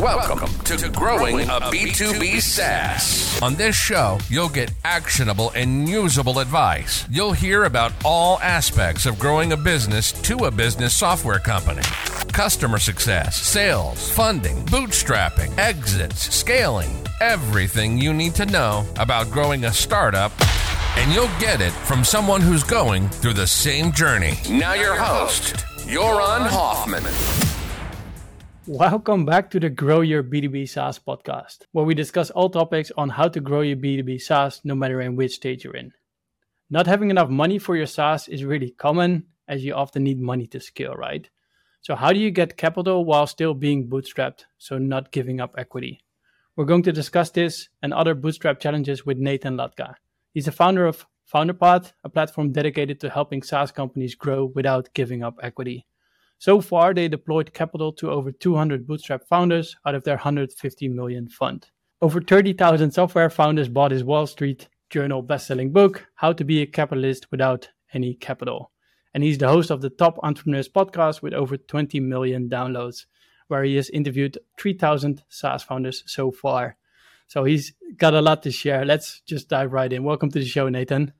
Welcome to Growing a B2B SaaS. On this show, you'll get actionable and usable advice. You'll hear about all aspects of growing a business to a business software company customer success, sales, funding, bootstrapping, exits, scaling, everything you need to know about growing a startup. And you'll get it from someone who's going through the same journey. Now, your host, Joran Hofman. Welcome back to the Grow Your B2B SaaS podcast, where we discuss all topics on how to grow your B2B SaaS no matter in which stage you're in. Not having enough money for your SaaS is really common as you often need money to scale, right? So, how do you get capital while still being bootstrapped, so not giving up equity? We're going to discuss this and other bootstrap challenges with Nathan Latka. He's the founder of FounderPath, a platform dedicated to helping SaaS companies grow without giving up equity. So far, they deployed capital to over 200 bootstrap founders out of their 150 million fund. Over 30,000 software founders bought his Wall Street Journal best-selling book, How to Be a Capitalist Without Any Capital. And he's the host of the Top Entrepreneurs podcast with over 20 million downloads, where he has interviewed 3,000 SaaS founders so far. So he's got a lot to share. Let's just dive right in. Welcome to the show, Nathan.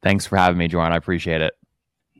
Thanks for having me, Joran. I appreciate it.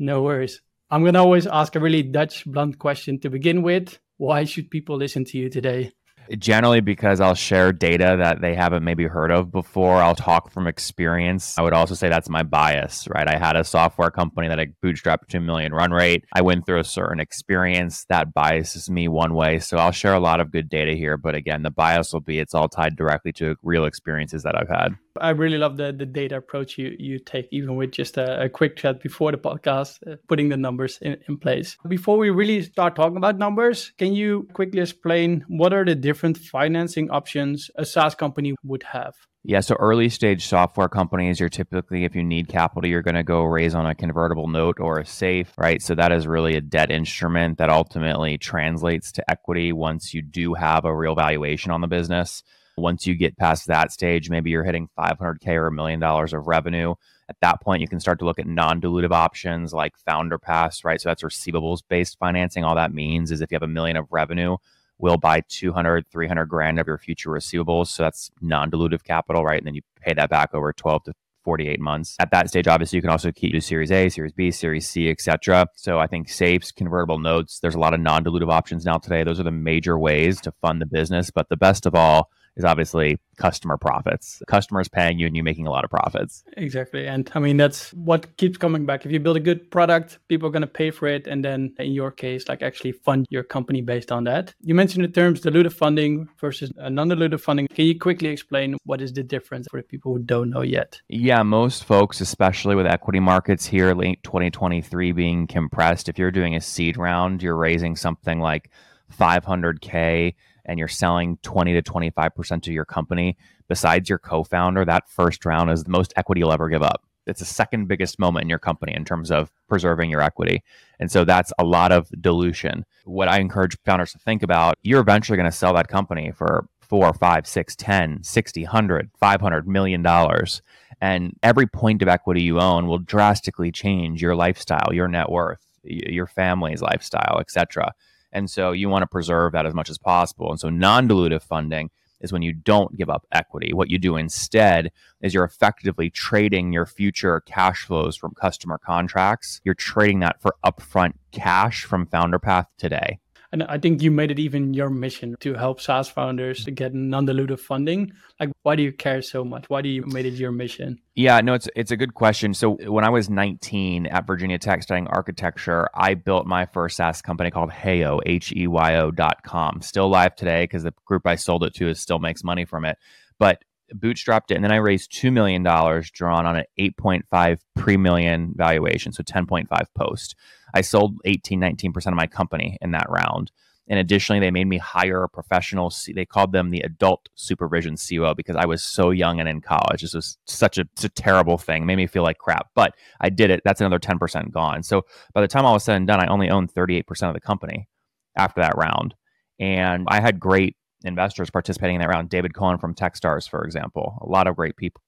No worries. I'm going to always ask a really Dutch blunt question to begin with. Why should people listen to you today? Generally, because I'll share data that they haven't maybe heard of before. I'll talk from experience. I would also say that's my bias, right? I had a software company that I bootstrapped to a million run rate. I went through a certain experience that biases me one way. So I'll share a lot of good data here. But again, the bias will be it's all tied directly to real experiences that I've had. I really love the, the data approach you, you take, even with just a, a quick chat before the podcast, uh, putting the numbers in, in place. Before we really start talking about numbers, can you quickly explain what are the different financing options a SaaS company would have? Yeah, so early stage software companies, you're typically, if you need capital, you're going to go raise on a convertible note or a safe, right? So that is really a debt instrument that ultimately translates to equity once you do have a real valuation on the business. Once you get past that stage, maybe you're hitting 500K or a million dollars of revenue. At that point, you can start to look at non dilutive options like Founder Path, right? So that's receivables based financing. All that means is if you have a million of revenue, we'll buy 200, 300 grand of your future receivables. So that's non dilutive capital, right? And then you pay that back over 12 to 48 months. At that stage, obviously, you can also keep to Series A, Series B, Series C, etc. So I think safes, convertible notes, there's a lot of non-dilutive options now today. Those are the major ways to fund the business. But the best of all is obviously customer profits. Customers paying you and you making a lot of profits. Exactly. And I mean, that's what keeps coming back. If you build a good product, people are going to pay for it. And then in your case, like actually fund your company based on that. You mentioned the terms dilutive funding versus non dilutive funding. Can you quickly explain what is the difference for the people who don't know yet? Yeah, most folks, especially with equity markets here, late 2023 being compressed, if you're doing a seed round, you're raising something like 500K and you're selling 20 to 25% of your company, besides your co founder, that first round is the most equity you'll ever give up. It's the second biggest moment in your company in terms of preserving your equity. And so that's a lot of dilution. What I encourage founders to think about, you're eventually going to sell that company for four, five, six, 10, 60, 100, 500 million dollars. And every point of equity you own will drastically change your lifestyle, your net worth, your family's lifestyle, etc. And so you want to preserve that as much as possible. And so non dilutive funding is when you don't give up equity. What you do instead is you're effectively trading your future cash flows from customer contracts. You're trading that for upfront cash from Founder Path today. And I think you made it even your mission to help SaaS founders to get non-dilutive funding. Like, why do you care so much? Why do you made it your mission? Yeah, no, it's it's a good question. So when I was 19 at Virginia Tech studying architecture, I built my first SaaS company called Heyo, H E Y O dot com. Still live today because the group I sold it to is still makes money from it. But bootstrapped it, and then I raised two million dollars, drawn on an 8.5 pre-million valuation, so 10.5 post. I sold 18, 19% of my company in that round. And additionally, they made me hire a professional. They called them the adult supervision COO because I was so young and in college. This was such a, a terrible thing. It made me feel like crap, but I did it. That's another 10% gone. So by the time all was said and done, I only owned 38% of the company after that round. And I had great investors participating in that round. David Cohen from Techstars, for example, a lot of great people.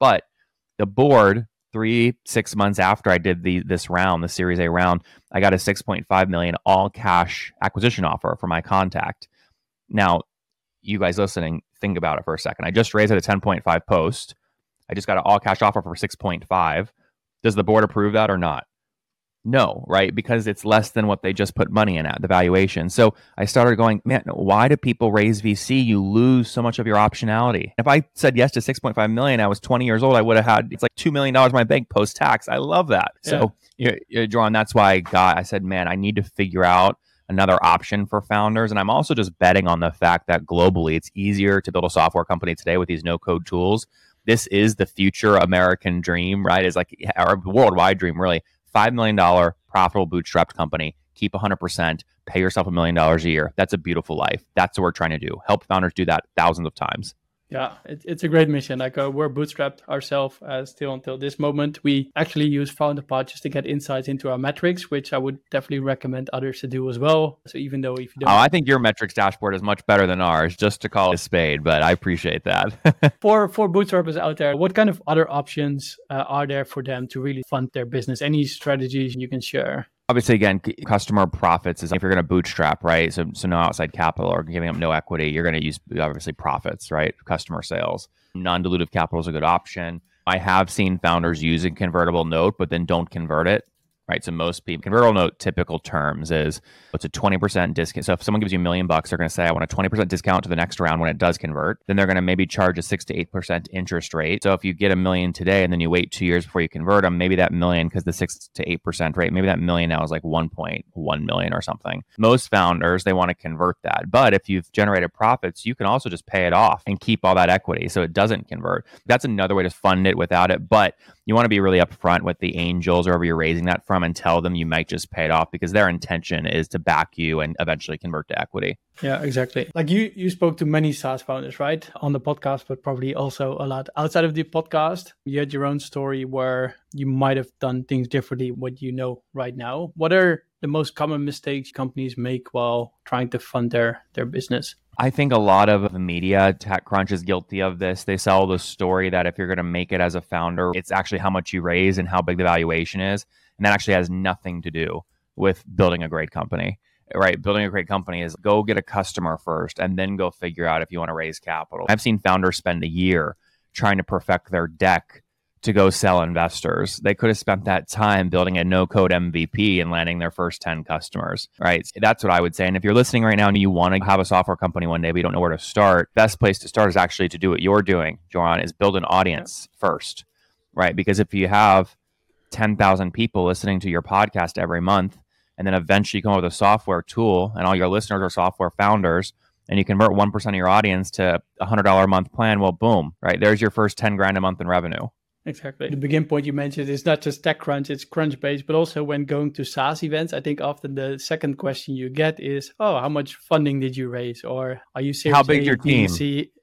But the board three six months after I did the this round, the Series A round, I got a 6.5 million all cash acquisition offer for my contact. Now you guys listening, think about it for a second. I just raised at a 10.5 post. I just got an all cash offer for 6.5. Does the board approve that or not? No, right? Because it's less than what they just put money in at the valuation. So I started going, man, why do people raise VC? You lose so much of your optionality. If I said yes to 6.5 million, I was 20 years old, I would have had it's like $2 million in my bank post tax. I love that. Yeah. So, you're, you're drawn. That's why I got, I said, man, I need to figure out another option for founders. And I'm also just betting on the fact that globally it's easier to build a software company today with these no code tools. This is the future American dream, right? Is like our worldwide dream, really $5 million profitable bootstrapped company, keep 100%, pay yourself a million dollars a year. That's a beautiful life. That's what we're trying to do. Help founders do that thousands of times. Yeah, it, it's a great mission. Like uh, we're bootstrapped ourselves uh, still until this moment. We actually use FounderPath just to get insights into our metrics, which I would definitely recommend others to do as well. So even though if you don't, oh, I think your metrics dashboard is much better than ours. Just to call it a spade, but I appreciate that. for for bootstrappers out there, what kind of other options uh, are there for them to really fund their business? Any strategies you can share? Obviously again customer profits is if you're going to bootstrap right? So so no outside capital or giving up no equity you're going to use obviously profits right? Customer sales. Non-dilutive capital is a good option. I have seen founders use a convertible note but then don't convert it right? So most people convertible note typical terms is it's a 20% discount. So if someone gives you a million bucks, they're going to say, I want a 20% discount to the next round when it does convert. Then they're going to maybe charge a six to 8% interest rate. So if you get a million today and then you wait two years before you convert them, maybe that million, because the six to 8% rate, maybe that million now is like 1.1 million or something. Most founders, they want to convert that. But if you've generated profits, you can also just pay it off and keep all that equity so it doesn't convert. That's another way to fund it without it. But you want to be really upfront with the angels or wherever you're raising that from and tell them you might just pay it off because their intention is to back you and eventually convert to equity. Yeah, exactly. Like you you spoke to many SaaS founders, right? On the podcast, but probably also a lot outside of the podcast. You had your own story where you might have done things differently what you know right now. What are the most common mistakes companies make while trying to fund their their business? I think a lot of the media, TechCrunch is guilty of this. They sell the story that if you're going to make it as a founder, it's actually how much you raise and how big the valuation is. And that actually has nothing to do with building a great company, right? Building a great company is go get a customer first and then go figure out if you want to raise capital. I've seen founders spend a year trying to perfect their deck to go sell investors. They could have spent that time building a no code MVP and landing their first 10 customers, right? That's what I would say. And if you're listening right now and you want to have a software company one day, but you don't know where to start, best place to start is actually to do what you're doing, Joran, is build an audience first, right? Because if you have 10,000 people listening to your podcast every month, and then eventually you come up with a software tool and all your listeners are software founders, and you convert 1% of your audience to a $100 a month plan, well, boom, right? There's your first 10 grand a month in revenue. Exactly. The begin point you mentioned is not just TechCrunch, it's Crunchbase, but also when going to SaaS events, I think often the second question you get is, oh, how much funding did you raise? Or are you serious? How big your team?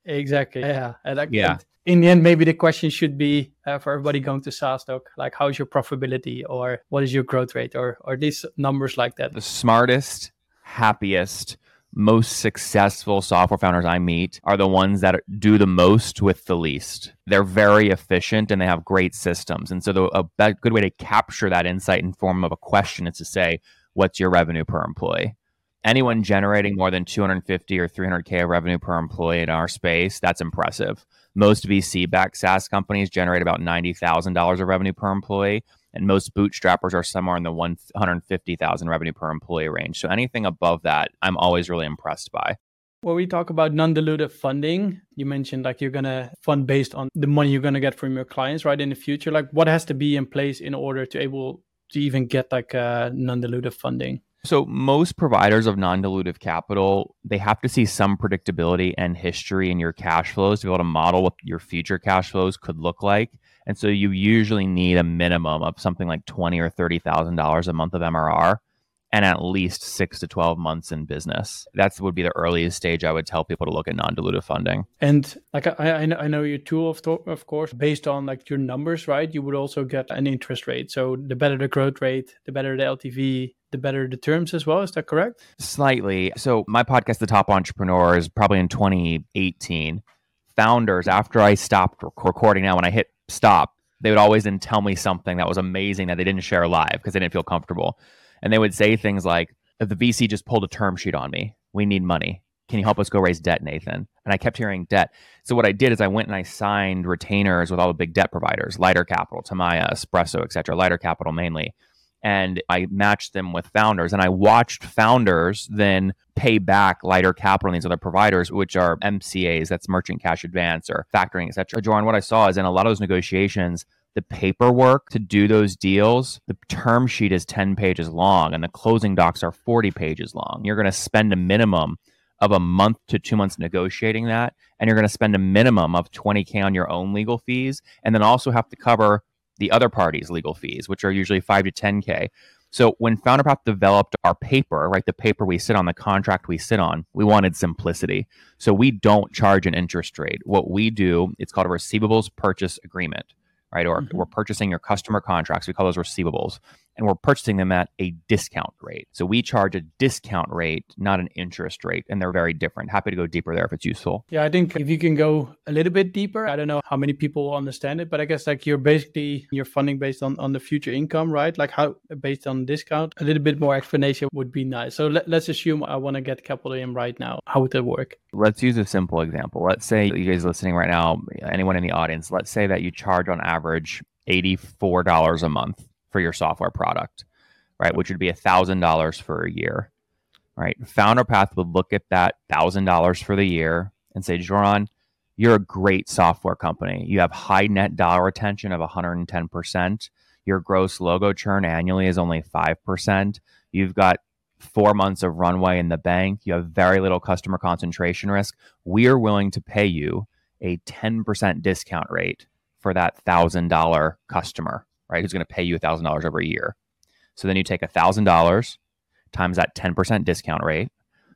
Exactly. Yeah. And I, yeah. in the end, maybe the question should be uh, for everybody going to SaaS talk, like how's your profitability or what is your growth rate or, or these numbers like that. The smartest, happiest, most successful software founders I meet are the ones that do the most with the least. They're very efficient and they have great systems. And so, the, a good way to capture that insight in form of a question is to say, "What's your revenue per employee?" Anyone generating more than 250 or 300k of revenue per employee in our space, that's impressive. Most VC-backed SaaS companies generate about $90,000 of revenue per employee and most bootstrappers are somewhere in the 150,000 revenue per employee range. So anything above that, I'm always really impressed by. When we talk about non-dilutive funding, you mentioned like you're gonna fund based on the money you're gonna get from your clients, right? In the future, like what has to be in place in order to able to even get like uh, non-dilutive funding? So most providers of non-dilutive capital, they have to see some predictability and history in your cash flows to be able to model what your future cash flows could look like. And so you usually need a minimum of something like twenty or thirty thousand dollars a month of MRR and at least six to 12 months in business. That would be the earliest stage I would tell people to look at non-dilutive funding. And like I, I know your tool, of, of course, based on like your numbers, right? You would also get an interest rate. So the better the growth rate, the better the LTV, the better the terms as well. Is that correct? Slightly. So my podcast, The Top Entrepreneur, is probably in 2018. Founders, after I stopped recording now, when I hit stop, they would always then tell me something that was amazing that they didn't share live because they didn't feel comfortable. And they would say things like, if the VC just pulled a term sheet on me, we need money. Can you help us go raise debt, Nathan? And I kept hearing debt. So what I did is I went and I signed retainers with all the big debt providers, Lighter Capital, Timia, Espresso, et cetera, Lighter Capital mainly. And I matched them with founders and I watched founders then pay back lighter capital and these other providers, which are MCAs, that's merchant cash advance or factoring, et cetera. Joran, what I saw is in a lot of those negotiations, the paperwork to do those deals, the term sheet is 10 pages long and the closing docs are 40 pages long. You're going to spend a minimum of a month to two months negotiating that. And you're going to spend a minimum of 20K on your own legal fees and then also have to cover the other party's legal fees, which are usually 5 to 10K. So when FounderPath developed our paper, right, the paper we sit on, the contract we sit on, we wanted simplicity. So we don't charge an interest rate. What we do, it's called a receivables purchase agreement right? Or mm-hmm. we're purchasing your customer contracts. We call those receivables. And we're purchasing them at a discount rate. So we charge a discount rate, not an interest rate. And they're very different. Happy to go deeper there if it's useful. Yeah, I think if you can go a little bit deeper, I don't know how many people will understand it, but I guess like you're basically you're funding based on, on the future income, right? Like how based on discount. A little bit more explanation would be nice. So let, let's assume I want to get capital in right now. How would that work? Let's use a simple example. Let's say you guys listening right now, anyone in the audience, let's say that you charge on average $84 a month for your software product, right? Which would be $1,000 for a year, right? FounderPath would look at that $1,000 for the year and say, Joran, you're a great software company. You have high net dollar retention of 110%. Your gross logo churn annually is only 5%. You've got four months of runway in the bank. You have very little customer concentration risk. We are willing to pay you a 10% discount rate for that $1,000 customer, right? Who's going to pay you $1,000 over a year. So then you take $1,000 times that 10% discount rate.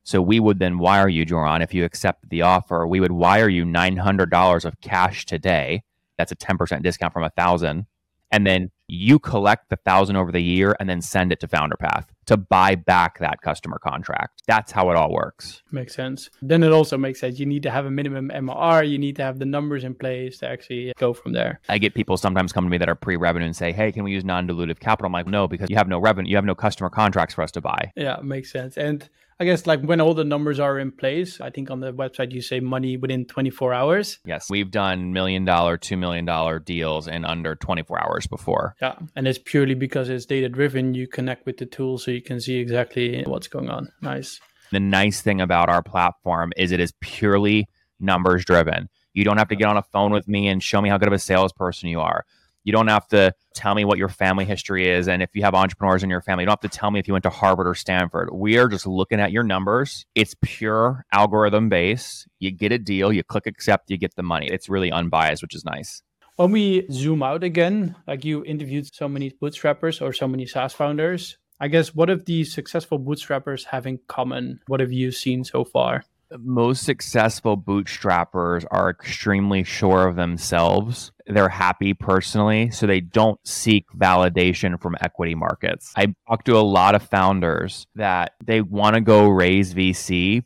So we would then wire you, Joran, if you accept the offer, we would wire you $900 of cash today. That's a 10% discount from a thousand. And then you collect the thousand over the year and then send it to FounderPath to buy back that customer contract. That's how it all works. Makes sense. Then it also makes sense. You need to have a minimum MRR. You need to have the numbers in place to actually go from there. I get people sometimes come to me that are pre-revenue and say, "Hey, can we use non-dilutive capital?" I'm like, "No, because you have no revenue. You have no customer contracts for us to buy." Yeah, makes sense. And I guess like when all the numbers are in place, I think on the website you say money within 24 hours. Yes, we've done million dollar, two million dollar deals in under 24 hours before. Yeah, and it's purely because it's data driven. You connect with the tool so you can see exactly what's going on. Nice. The nice thing about our platform is it is purely numbers driven. You don't have to get on a phone with me and show me how good of a salesperson you are. You don't have to tell me what your family history is. And if you have entrepreneurs in your family, you don't have to tell me if you went to Harvard or Stanford. We are just looking at your numbers. It's pure algorithm based. You get a deal, you click accept, you get the money. It's really unbiased, which is nice. When we zoom out again, like you interviewed so many bootstrappers or so many SaaS founders, I guess what have these successful bootstrappers have in common? What have you seen so far? most successful bootstrappers are extremely sure of themselves. They're happy personally, so they don't seek validation from equity markets. I talk to a lot of founders that they want to go raise VC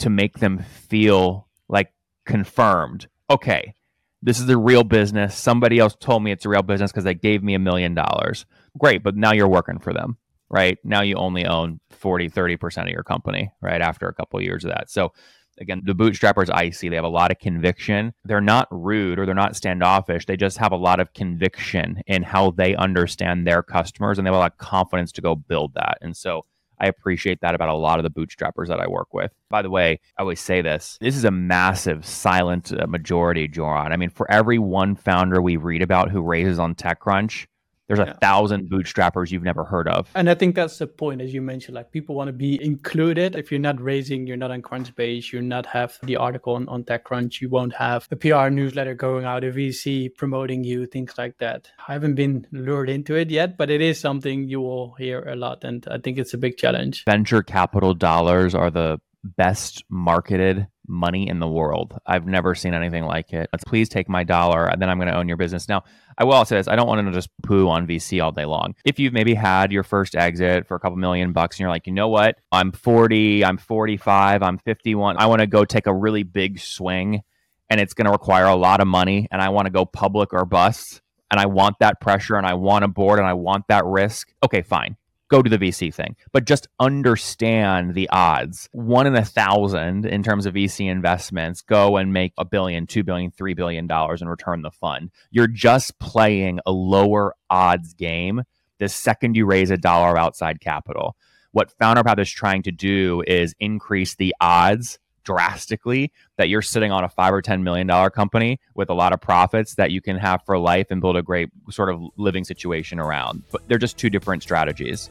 to make them feel like confirmed. Okay, this is a real business. Somebody else told me it's a real business because they gave me a million dollars. Great, but now you're working for them right? Now you only own 40, 30% of your company, right? After a couple of years of that. So again, the bootstrappers I see, they have a lot of conviction. They're not rude or they're not standoffish. They just have a lot of conviction in how they understand their customers and they have a lot of confidence to go build that. And so I appreciate that about a lot of the bootstrappers that I work with. By the way, I always say this this is a massive silent uh, majority, Joran. I mean, for every one founder we read about who raises on TechCrunch, there's a yeah. thousand bootstrappers you've never heard of. And I think that's the point, as you mentioned, like people want to be included. If you're not raising, you're not on Crunchbase, you're not have the article on, on TechCrunch, you won't have a PR newsletter going out, a VC promoting you, things like that. I haven't been lured into it yet, but it is something you will hear a lot. And I think it's a big challenge. Venture capital dollars are the best marketed money in the world. I've never seen anything like it. Let's please take my dollar, and then I'm going to own your business. Now, I will say this: I don't want to just poo on VC all day long. If you've maybe had your first exit for a couple million bucks, and you're like, you know what? I'm 40, I'm 45, I'm 51. I want to go take a really big swing, and it's going to require a lot of money, and I want to go public or bust, and I want that pressure, and I want a board, and I want that risk. Okay, fine go to the VC thing, but just understand the odds. One in a thousand in terms of VC investments go and make a billion, two billion, three billion dollars and return the fund. You're just playing a lower odds game the second you raise a dollar of outside capital. What Founder Path is trying to do is increase the odds drastically that you're sitting on a five or ten million dollar company with a lot of profits that you can have for life and build a great sort of living situation around. But they're just two different strategies.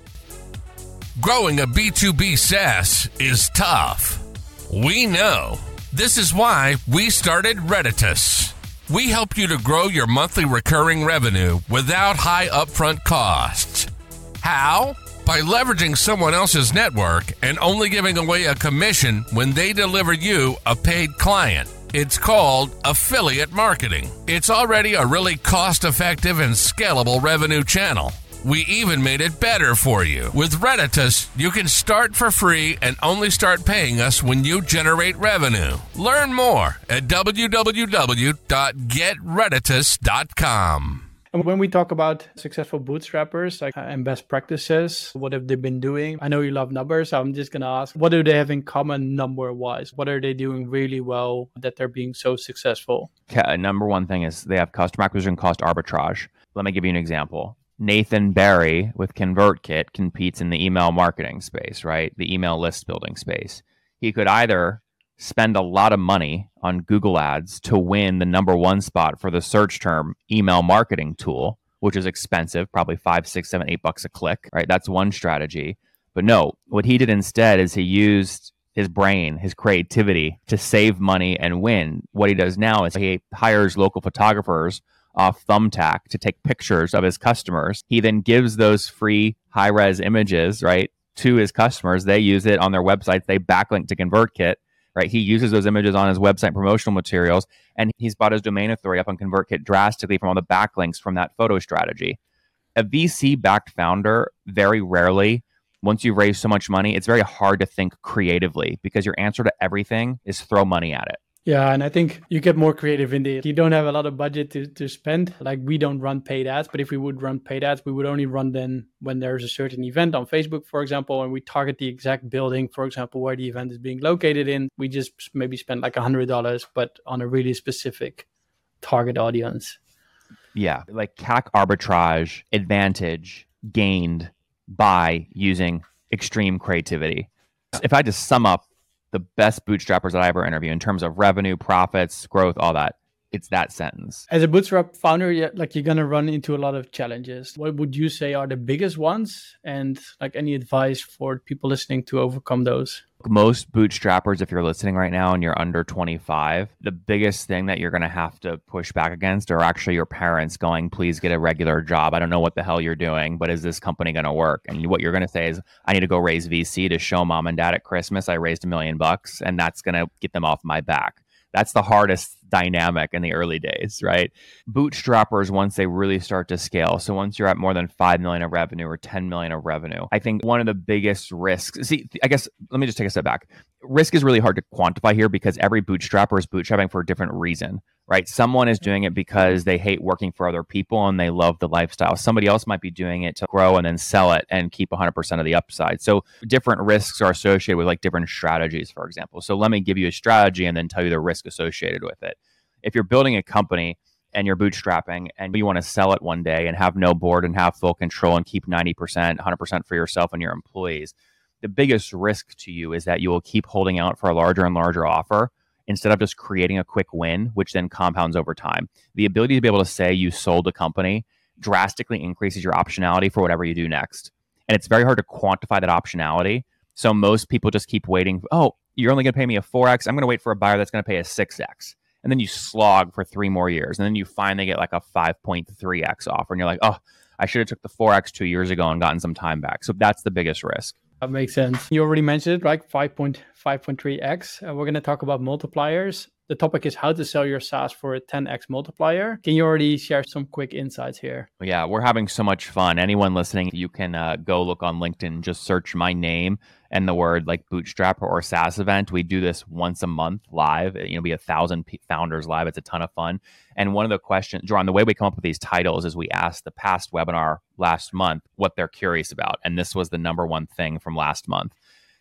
Growing a B2B SaaS is tough. We know. This is why we started Reditus. We help you to grow your monthly recurring revenue without high upfront costs. How? By leveraging someone else's network and only giving away a commission when they deliver you a paid client. It's called affiliate marketing. It's already a really cost effective and scalable revenue channel. We even made it better for you. With Reditus, you can start for free and only start paying us when you generate revenue. Learn more at www.getreditus.com. And when we talk about successful bootstrappers like, uh, and best practices, what have they been doing? I know you love numbers. So I'm just going to ask, what do they have in common number wise? What are they doing really well that they're being so successful? Okay, number one thing is they have customer acquisition cost arbitrage. Let me give you an example. Nathan Barry with ConvertKit competes in the email marketing space, right? The email list building space. He could either spend a lot of money on Google Ads to win the number one spot for the search term email marketing tool, which is expensive, probably five, six, seven, eight bucks a click, right? That's one strategy. But no, what he did instead is he used his brain, his creativity to save money and win. What he does now is he hires local photographers off Thumbtack to take pictures of his customers. He then gives those free high res images, right, to his customers. They use it on their websites. They backlink to ConvertKit right? He uses those images on his website promotional materials, and he's bought his domain authority up on ConvertKit drastically from all the backlinks from that photo strategy. A VC backed founder very rarely, once you've raised so much money, it's very hard to think creatively because your answer to everything is throw money at it. Yeah, and I think you get more creative in the you don't have a lot of budget to, to spend. Like we don't run paid ads, but if we would run paid ads, we would only run them when there's a certain event on Facebook, for example, and we target the exact building, for example, where the event is being located in. We just maybe spend like a hundred dollars, but on a really specific target audience. Yeah, like CAC arbitrage advantage gained by using extreme creativity. If I just sum up the best bootstrappers that I ever interview in terms of revenue, profits, growth, all that. It's that sentence. As a bootstrap founder, yeah, like you're gonna run into a lot of challenges. What would you say are the biggest ones, and like any advice for people listening to overcome those? most bootstrappers, if you're listening right now and you're under 25, the biggest thing that you're going to have to push back against are actually your parents going, please get a regular job. I don't know what the hell you're doing, but is this company going to work? And what you're going to say is, I need to go raise VC to show mom and dad at Christmas I raised a million bucks, and that's going to get them off my back. That's the hardest dynamic in the early days, right? Bootstrappers, once they really start to scale, so once you're at more than 5 million of revenue or 10 million of revenue, I think one of the biggest risks, see, I guess, let me just take a step back. Risk is really hard to quantify here because every bootstrapper is bootstrapping for a different reason, right? Someone is doing it because they hate working for other people and they love the lifestyle. Somebody else might be doing it to grow and then sell it and keep 100% of the upside. So different risks are associated with like different strategies, for example. So let me give you a strategy and then tell you the risk associated with it. If you're building a company, and you're bootstrapping and you want to sell it one day and have no board and have full control and keep 90%, 100% for yourself and your employees, the biggest risk to you is that you will keep holding out for a larger and larger offer instead of just creating a quick win, which then compounds over time. The ability to be able to say you sold a company drastically increases your optionality for whatever you do next. And it's very hard to quantify that optionality. So most people just keep waiting. Oh, you're only going to pay me a 4x. I'm going to wait for a buyer that's going to pay a 6x. And then you slog for three more years. And then you finally get like a 5.3x offer. And you're like, oh, I should have took the 4x two years ago and gotten some time back. So that's the biggest risk. That makes sense. You already mentioned it, right? 5.5.3x. Uh, we're going to talk about multipliers. The topic is how to sell your SaaS for a 10x multiplier. Can you already share some quick insights here? Yeah, we're having so much fun. Anyone listening, you can uh, go look on LinkedIn, just search my name and the word like bootstrap or SaaS event. We do this once a month live. You know, be a thousand p- founders live. It's a ton of fun. And one of the questions, John, the way we come up with these titles is we ask the past webinar last month what they're curious about. And this was the number one thing from last month.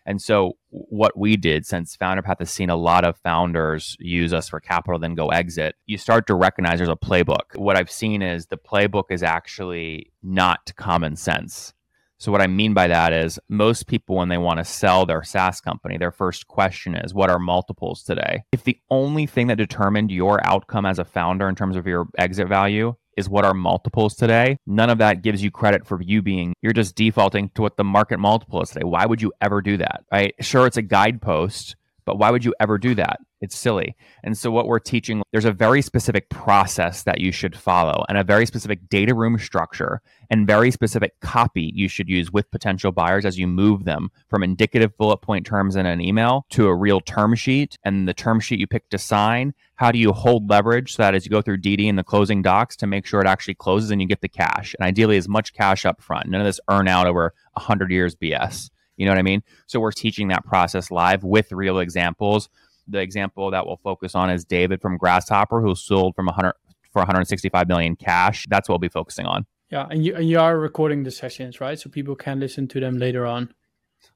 And so, what we did, since FounderPath has seen a lot of founders use us for capital, then go exit, you start to recognize there's a playbook. What I've seen is the playbook is actually not common sense. So, what I mean by that is most people, when they want to sell their SaaS company, their first question is, What are multiples today? If the only thing that determined your outcome as a founder in terms of your exit value is what are multiples today. None of that gives you credit for you being, you're just defaulting to what the market multiple is today. Why would you ever do that? Right? Sure, it's a guidepost, but why would you ever do that? It's silly. And so, what we're teaching, there's a very specific process that you should follow and a very specific data room structure and very specific copy you should use with potential buyers as you move them from indicative bullet point terms in an email to a real term sheet. And the term sheet you pick to sign, how do you hold leverage so that as you go through DD and the closing docs to make sure it actually closes and you get the cash? And ideally, as much cash up front. None of this earn out over 100 years BS. You know what I mean? So we're teaching that process live with real examples the example that we'll focus on is David from Grasshopper, who sold from 100 for 165 million cash. That's what we'll be focusing on. Yeah, and you and you are recording the sessions, right? So people can listen to them later on.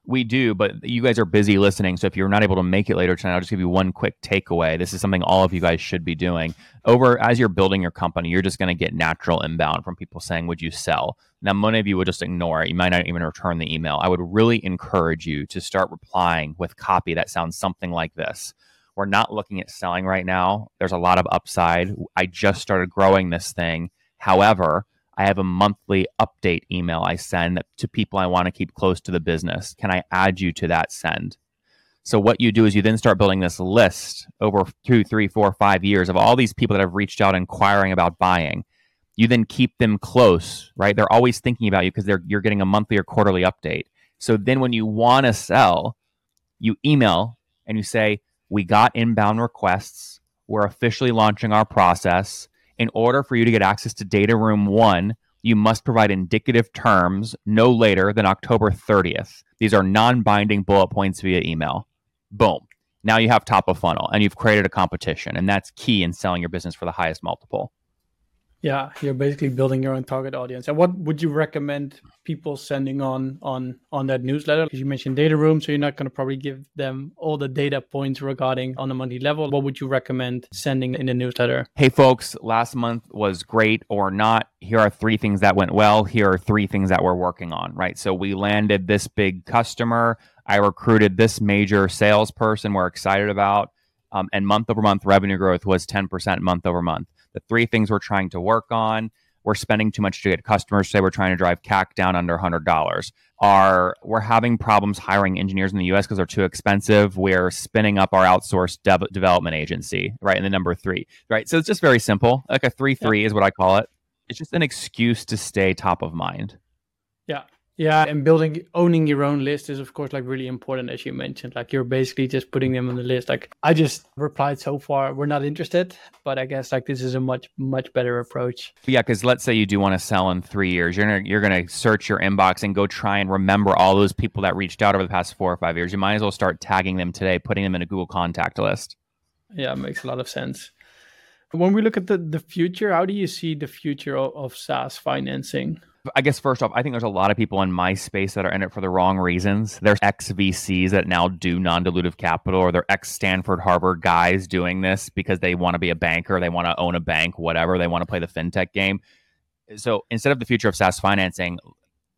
We do, but you guys are busy listening. So if you're not able to make it later tonight, I'll just give you one quick takeaway. This is something all of you guys should be doing. Over as you're building your company, you're just going to get natural inbound from people saying, Would you sell? Now, many of you would just ignore it. You might not even return the email. I would really encourage you to start replying with copy that sounds something like this. We're not looking at selling right now. There's a lot of upside. I just started growing this thing. However, I have a monthly update email I send to people I want to keep close to the business. Can I add you to that send? So what you do is you then start building this list over two, three, four, five years of all these people that have reached out inquiring about buying. You then keep them close, right? They're always thinking about you because they're you're getting a monthly or quarterly update. So then when you want to sell, you email and you say, we got inbound requests. We're officially launching our process. In order for you to get access to Data Room 1, you must provide indicative terms no later than October 30th. These are non binding bullet points via email. Boom. Now you have top of funnel and you've created a competition. And that's key in selling your business for the highest multiple. Yeah, you're basically building your own target audience. And what would you recommend people sending on on on that newsletter? Because you mentioned data room, so you're not going to probably give them all the data points regarding on the money level. What would you recommend sending in the newsletter? Hey folks, last month was great or not. Here are three things that went well. Here are three things that we're working on, right? So we landed this big customer. I recruited this major salesperson we're excited about. Um, and month over month revenue growth was 10% month over month the three things we're trying to work on. We're spending too much to get customers. Say we're trying to drive CAC down under $100. Are we're having problems hiring engineers in the U.S. because they're too expensive. We're spinning up our outsourced dev- development agency, right? In the number three, right? So it's just very simple. Like a three three yeah. is what I call it. It's just an excuse to stay top of mind. Yeah, and building owning your own list is of course like really important as you mentioned. Like you're basically just putting them on the list. Like I just replied so far, we're not interested, but I guess like this is a much much better approach. Yeah, because let's say you do want to sell in three years, you're gonna you're gonna search your inbox and go try and remember all those people that reached out over the past four or five years. You might as well start tagging them today, putting them in a Google contact list. Yeah, it makes a lot of sense. When we look at the, the future, how do you see the future of, of SaaS financing? I guess first off, I think there's a lot of people in my space that are in it for the wrong reasons. There's ex VCs that now do non dilutive capital, or they're ex Stanford, Harvard guys doing this because they want to be a banker, they want to own a bank, whatever, they want to play the fintech game. So instead of the future of SaaS financing,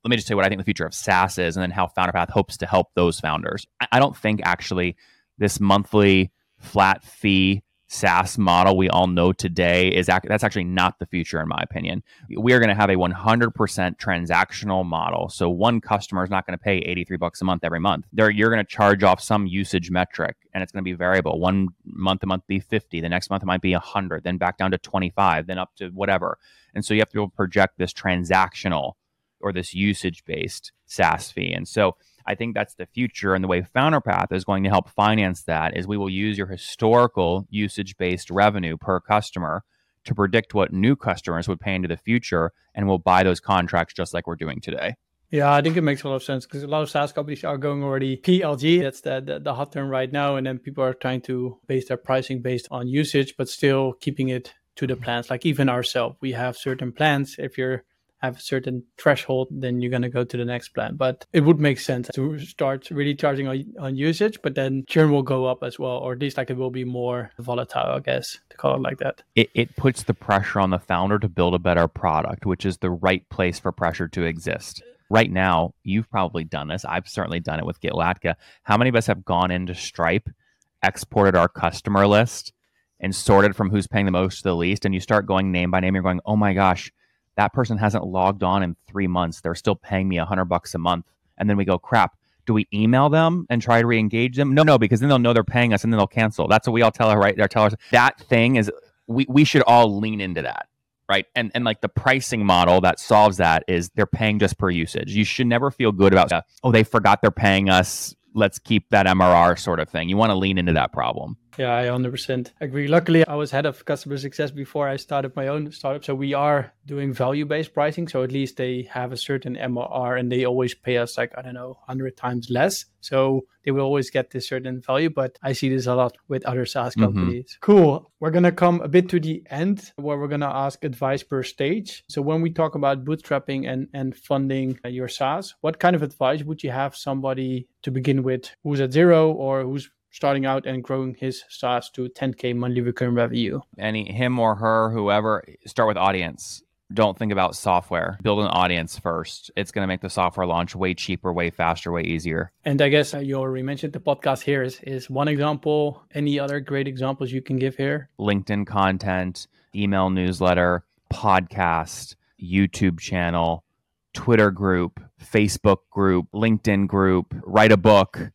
let me just say what I think the future of SaaS is and then how FounderPath hopes to help those founders. I don't think actually this monthly flat fee SaaS model we all know today is ac- that's actually not the future in my opinion. We are going to have a 100% transactional model. So one customer is not going to pay 83 bucks a month every month. There you're going to charge off some usage metric and it's going to be variable. One month a month be 50, the next month it might be 100, then back down to 25, then up to whatever. And so you have to to project this transactional or this usage based SaaS fee. And so I think that's the future. And the way FounderPath is going to help finance that is we will use your historical usage based revenue per customer to predict what new customers would pay into the future. And we'll buy those contracts just like we're doing today. Yeah, I think it makes a lot of sense because a lot of SaaS companies are going already PLG. That's the, the, the hot term right now, and then people are trying to base their pricing based on usage, but still keeping it to the plans. Like even ourselves, we have certain plans. If you're have a certain threshold, then you're going to go to the next plan. But it would make sense to start really charging on, on usage, but then churn will go up as well, or at least like it will be more volatile, I guess, to call it like that. It, it puts the pressure on the founder to build a better product, which is the right place for pressure to exist. Right now, you've probably done this. I've certainly done it with GetLatka. How many of us have gone into Stripe, exported our customer list, and sorted from who's paying the most to the least? And you start going name by name. You're going, oh my gosh, that person hasn't logged on in three months. They're still paying me a hundred bucks a month. And then we go, crap. Do we email them and try to re-engage them? No, no, because then they'll know they're paying us and then they'll cancel. That's what we all tell her, right? Our tell us that thing is we, we should all lean into that. Right. And and like the pricing model that solves that is they're paying just per usage. You should never feel good about oh, they forgot they're paying us. Let's keep that MRR sort of thing. You want to lean into that problem. Yeah, I 100% agree. Luckily, I was head of customer success before I started my own startup. So we are doing value based pricing. So at least they have a certain MRR and they always pay us like, I don't know, 100 times less. So they will always get this certain value. But I see this a lot with other SaaS mm-hmm. companies. Mm-hmm. Cool. We're going to come a bit to the end where we're going to ask advice per stage. So when we talk about bootstrapping and, and funding your SaaS, what kind of advice would you have somebody to begin with who's at zero or who's starting out and growing his SaaS to 10k monthly recurring revenue. Any him or her, whoever, start with audience. Don't think about software. Build an audience first. It's going to make the software launch way cheaper, way faster, way easier. And I guess uh, you already mentioned the podcast here is, is one example. Any other great examples you can give here? LinkedIn content, email newsletter, podcast, YouTube channel, Twitter group, Facebook group, LinkedIn group, write a book,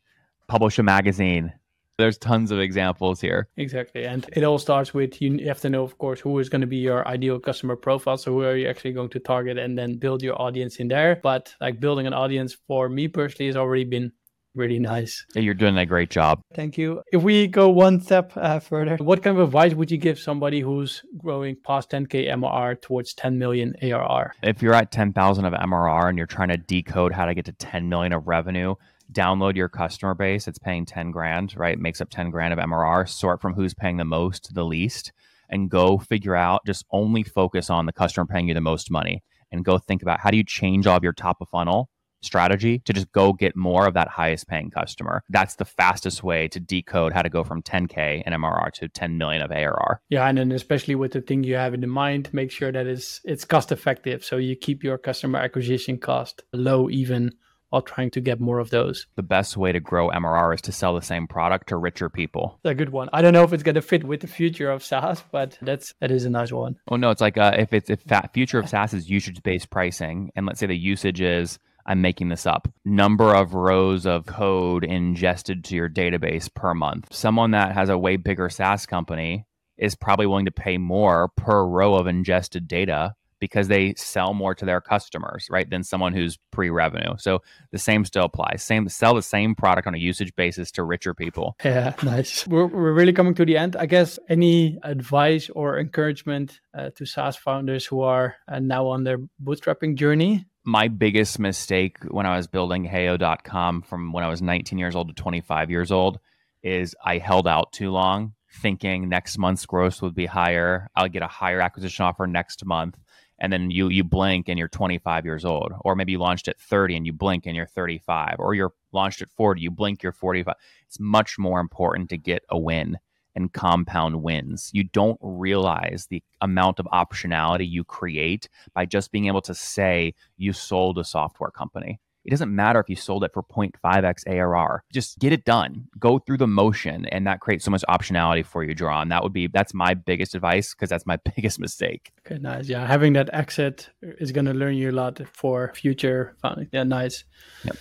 publish a magazine there's tons of examples here. Exactly. And it all starts with you have to know, of course, who is going to be your ideal customer profile. So, who are you actually going to target and then build your audience in there? But like building an audience for me personally has already been really nice. Yeah, you're doing a great job. Thank you. If we go one step uh, further, what kind of advice would you give somebody who's growing past 10k MRR towards 10 million ARR? If you're at 10,000 of MRR and you're trying to decode how to get to 10 million of revenue, download your customer base it's paying 10 grand right makes up 10 grand of mrr sort from who's paying the most to the least and go figure out just only focus on the customer paying you the most money and go think about how do you change all of your top of funnel strategy to just go get more of that highest paying customer. That's the fastest way to decode how to go from 10k in MRR to 10 million of ARR. Yeah, and then especially with the thing you have in mind, make sure that it's it's cost effective. So you keep your customer acquisition cost low even while trying to get more of those. The best way to grow MRR is to sell the same product to richer people. That's a good one. I don't know if it's going to fit with the future of SaaS, but that's that is a nice one. Oh no, it's like uh, if it's if future of SaaS is usage based pricing, and let's say the usage is I'm making this up. Number of rows of code ingested to your database per month. Someone that has a way bigger SaaS company is probably willing to pay more per row of ingested data because they sell more to their customers, right, than someone who's pre-revenue. So the same still applies. Same sell the same product on a usage basis to richer people. Yeah, nice. We're, we're really coming to the end. I guess any advice or encouragement uh, to SaaS founders who are uh, now on their bootstrapping journey? My biggest mistake when I was building Heyo.com from when I was 19 years old to 25 years old is I held out too long thinking next month's gross would be higher. I'll get a higher acquisition offer next month and then you you blink and you're 25 years old or maybe you launched at 30 and you blink and you're 35 or you're launched at 40 you blink you're 45 it's much more important to get a win and compound wins. You don't realize the amount of optionality you create by just being able to say you sold a software company it doesn't matter if you sold it for 0.5x ARR. Just get it done. Go through the motion, and that creates so much optionality for you, Draw. And that would be that's my biggest advice because that's my biggest mistake. Okay, nice. Yeah, having that exit is going to learn you a lot for future funding. Yeah, nice. Yep.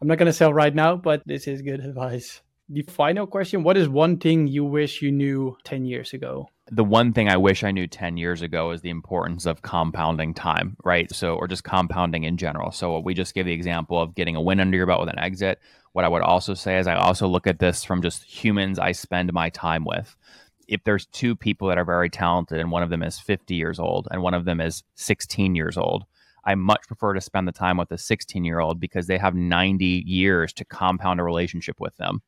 I'm not going to sell right now, but this is good advice. The final question What is one thing you wish you knew 10 years ago? The one thing I wish I knew 10 years ago is the importance of compounding time, right? So, or just compounding in general. So, we just gave the example of getting a win under your belt with an exit. What I would also say is I also look at this from just humans I spend my time with. If there's two people that are very talented and one of them is 50 years old and one of them is 16 years old, I much prefer to spend the time with a 16 year old because they have 90 years to compound a relationship with them.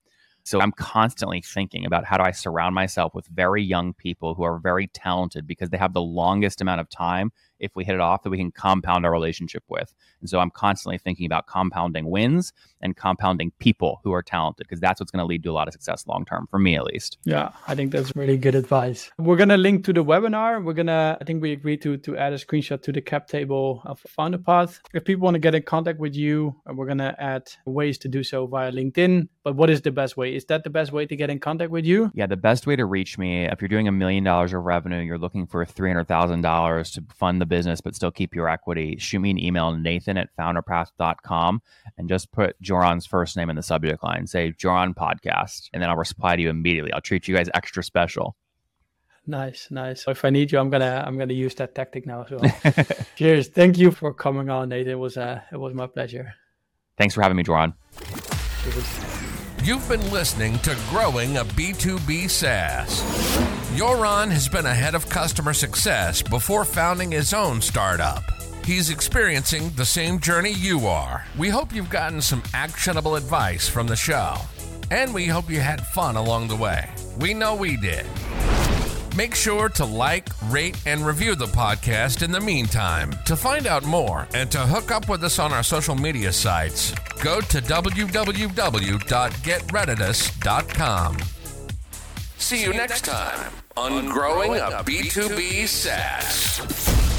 So I'm constantly thinking about how do I surround myself with very young people who are very talented because they have the longest amount of time if we hit it off that we can compound our relationship with. And so I'm constantly thinking about compounding wins and compounding people who are talented because that's what's going to lead to a lot of success long term for me at least. Yeah, I think that's really good advice. We're going to link to the webinar. We're going to I think we agreed to to add a screenshot to the cap table of Founder Path. If people want to get in contact with you, we're going to add ways to do so via LinkedIn. But what is the best way? Is that the best way to get in contact with you? Yeah, the best way to reach me if you're doing a million dollars of revenue, you're looking for $300,000 to fund the business but still keep your equity, shoot me an email, nathan at founderpath.com, and just put Joran's first name in the subject line. Say Joran Podcast, and then I'll reply to you immediately. I'll treat you guys extra special. Nice, nice. If I need you, I'm gonna I'm gonna use that tactic now as well. Cheers. Thank you for coming on, Nathan. It was uh it was my pleasure. Thanks for having me, Joran. You've been listening to Grow Your B2B SaaS. Joran has been ahead of customer success before founding his own startup. He's experiencing the same journey you are. We hope you've gotten some actionable advice from the show. And we hope you had fun along the way. We know we did. Make sure to like, rate, and review the podcast in the meantime. To find out more and to hook up with us on our social media sites, go to www.getredditous.com. See you next time on Grow Your B2B SaaS.